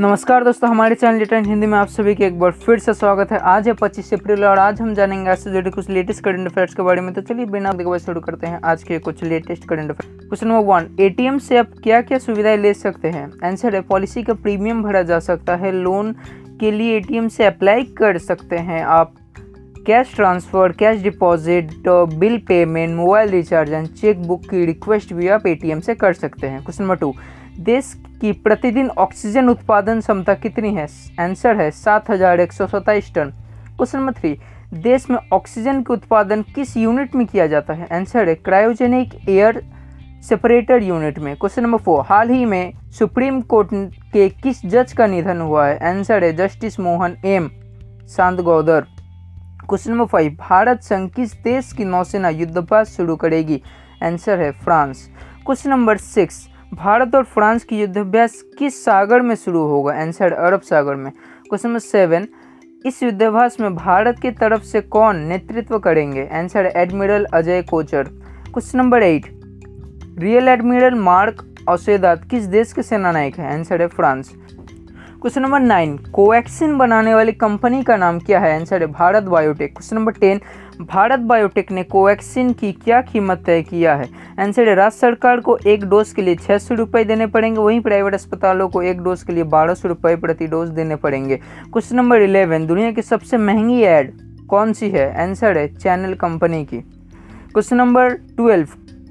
नमस्कार दोस्तों, हमारे चैनल लिटन हिंदी में आप सभी के एक बार फिर से स्वागत है। आज है 25 अप्रैल और आज हम जानेंगे आज से जुड़े कुछ लेटेस्ट करंट अफेयर्स के बारे में। तो चलिए बिना देखो शुरू करते हैं। आज के कुछ latest current affair question number one ATM से आप क्या क्या सुविधाएँ ले सकते हैं? आंसर है पॉलिसी का प्रीमियम भरा जा सकता है। लोन के लिए एटीएम से अप्लाई कर सकते हैं आप। Cash transfer cash deposit bill payment mobile recharge and cheque book की रिक्वेस्ट भी आप एटीएम से कर सकते हैं। क्वेश्चन नंबर टू देश की प्रतिदिन ऑक्सीजन उत्पादन क्षमता कितनी है? आंसर है सात हज़ार एक सौ सत्ताईस टन। क्वेश्चन नंबर थ्री, देश में ऑक्सीजन के उत्पादन किस यूनिट में किया जाता है? आंसर है क्रायोजेनिक एयर सेपरेटर यूनिट में। क्वेश्चन नंबर फोर, हाल ही में सुप्रीम कोर्ट के किस जज का निधन हुआ है? आंसर है justice Mohan M Shantanagoudar question number five, Bharat संघ किस देश की नौसेना युद्धाभ्यास शुरू करेगी? आंसर है France. Question number six Bharat और फ्रांस की युद्धाभ्यास किस सागर में शुरू होगा? आंसर अरब सागर में। क्वेश्चन नंबर सेवन इस युद्धाभ्यास में भारत की तरफ़ से कौन नेतृत्व करेंगे? Answer admiral Ajay Kochar question number eight rear admiral Marc Aussedat किस देश के सेनानायक है? आंसर है France question number nine, Covaxin बनाने वाली कंपनी का नाम क्या है? आंसर है Bharat Biotech. Question number ten, Bharat Biotech ने कोवैक्सीन की क्या कीमत तय किया है? आंसर है, राज्य सरकार को एक डोज के लिए छः सौ रुपये देने पड़ेंगे, वहीं प्राइवेट अस्पतालों को एक डोज के लिए बारह सौ रुपये प्रति डोज देने पड़ेंगे। क्वेश्चन नंबर इलेवन, दुनिया की सबसे महँगी एड कौन सी है? आंसर है, चैनल कंपनी की। क्वेश्चन नंबर ट्वेल्व,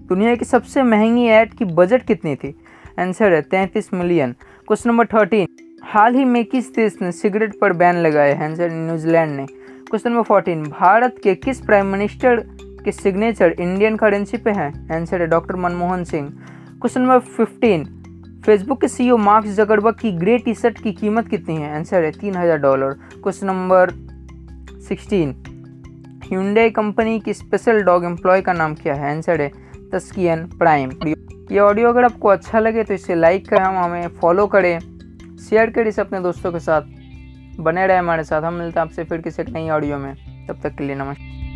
दुनिया की सबसे महँगी एड की बजट कितनी थी? आंसर है, तैंतीस मिलियन। क्वेश्चन नंबर थर्टीन हाल ही में किस देश ने सिगरेट पर बैन लगाया है? आंसर न्यूजीलैंड ने। क्वेश्चन नंबर फोर्टीन, भारत के किस प्राइम मिनिस्टर के सिग्नेचर इंडियन करेंसी पे है? आंसर है doctor Manmohan Singh. Question number fifteen, Facebook के सीईओ मार्क जगरबर्ग की ग्रे टी शर्ट की कीमत कितनी है? आंसर है तीन हज़ार dollar. Question number sixteen Hyundai company की स्पेशल डॉग एम्प्लॉय का नाम क्या है? आंसर है तस्कियन प्राइम। ये ऑडियो अगर आपको अच्छा लगे तो इसे लाइक करें हमें फॉलो करें। शेयर करिए अपने दोस्तों के साथ। बने रहे हमारे साथ। हम मिलते हैं आपसे फिर किसी एक नई ऑडियो में। तब तक के लिए नमस्कार।